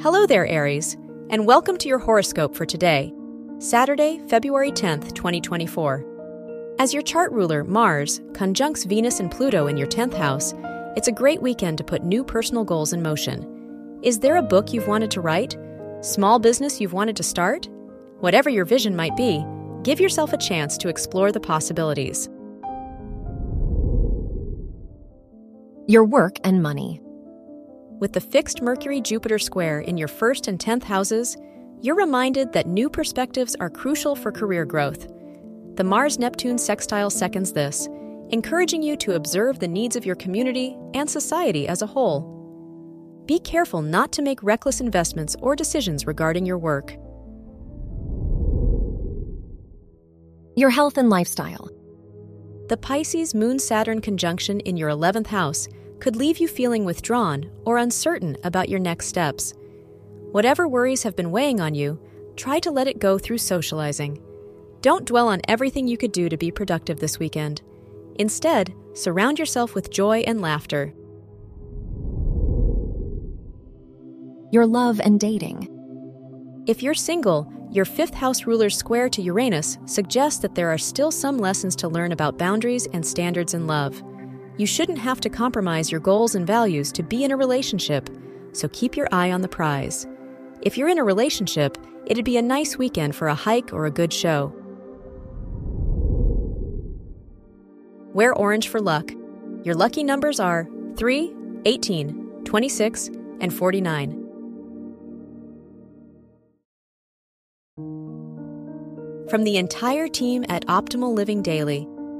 Hello there, Aries, and welcome to your horoscope for today, Saturday, February 10th, 2024. As your chart ruler, Mars, conjuncts Venus and Pluto in your 10th house, it's a great weekend to put new personal goals in motion. Is there a book you've wanted to write? Small business you've wanted to start? Whatever your vision might be, give yourself a chance to explore the possibilities. Your work and money. With the fixed Mercury Jupiter square in your first and 10th houses, you're reminded that new perspectives are crucial for career growth. The Mars Neptune sextile seconds this, encouraging you to observe the needs of your community and society as a whole. Be careful not to make reckless investments or decisions regarding your work. Your health and lifestyle. The Pisces Moon Saturn conjunction in your 11th house could leave you feeling withdrawn or uncertain about your next steps. Whatever worries have been weighing on you, try to let it go through socializing. Don't dwell on everything you could do to be productive this weekend. Instead, surround yourself with joy and laughter. Your love and dating. If you're single, your fifth house ruler's square to Uranus suggests that there are still some lessons to learn about boundaries and standards in love. You shouldn't have to compromise your goals and values to be in a relationship, so keep your eye on the prize. If you're in a relationship, it'd be a nice weekend for a hike or a good show. Wear orange for luck. Your lucky numbers are 3, 18, 26, and 49. From the entire team at Optimal Living Daily,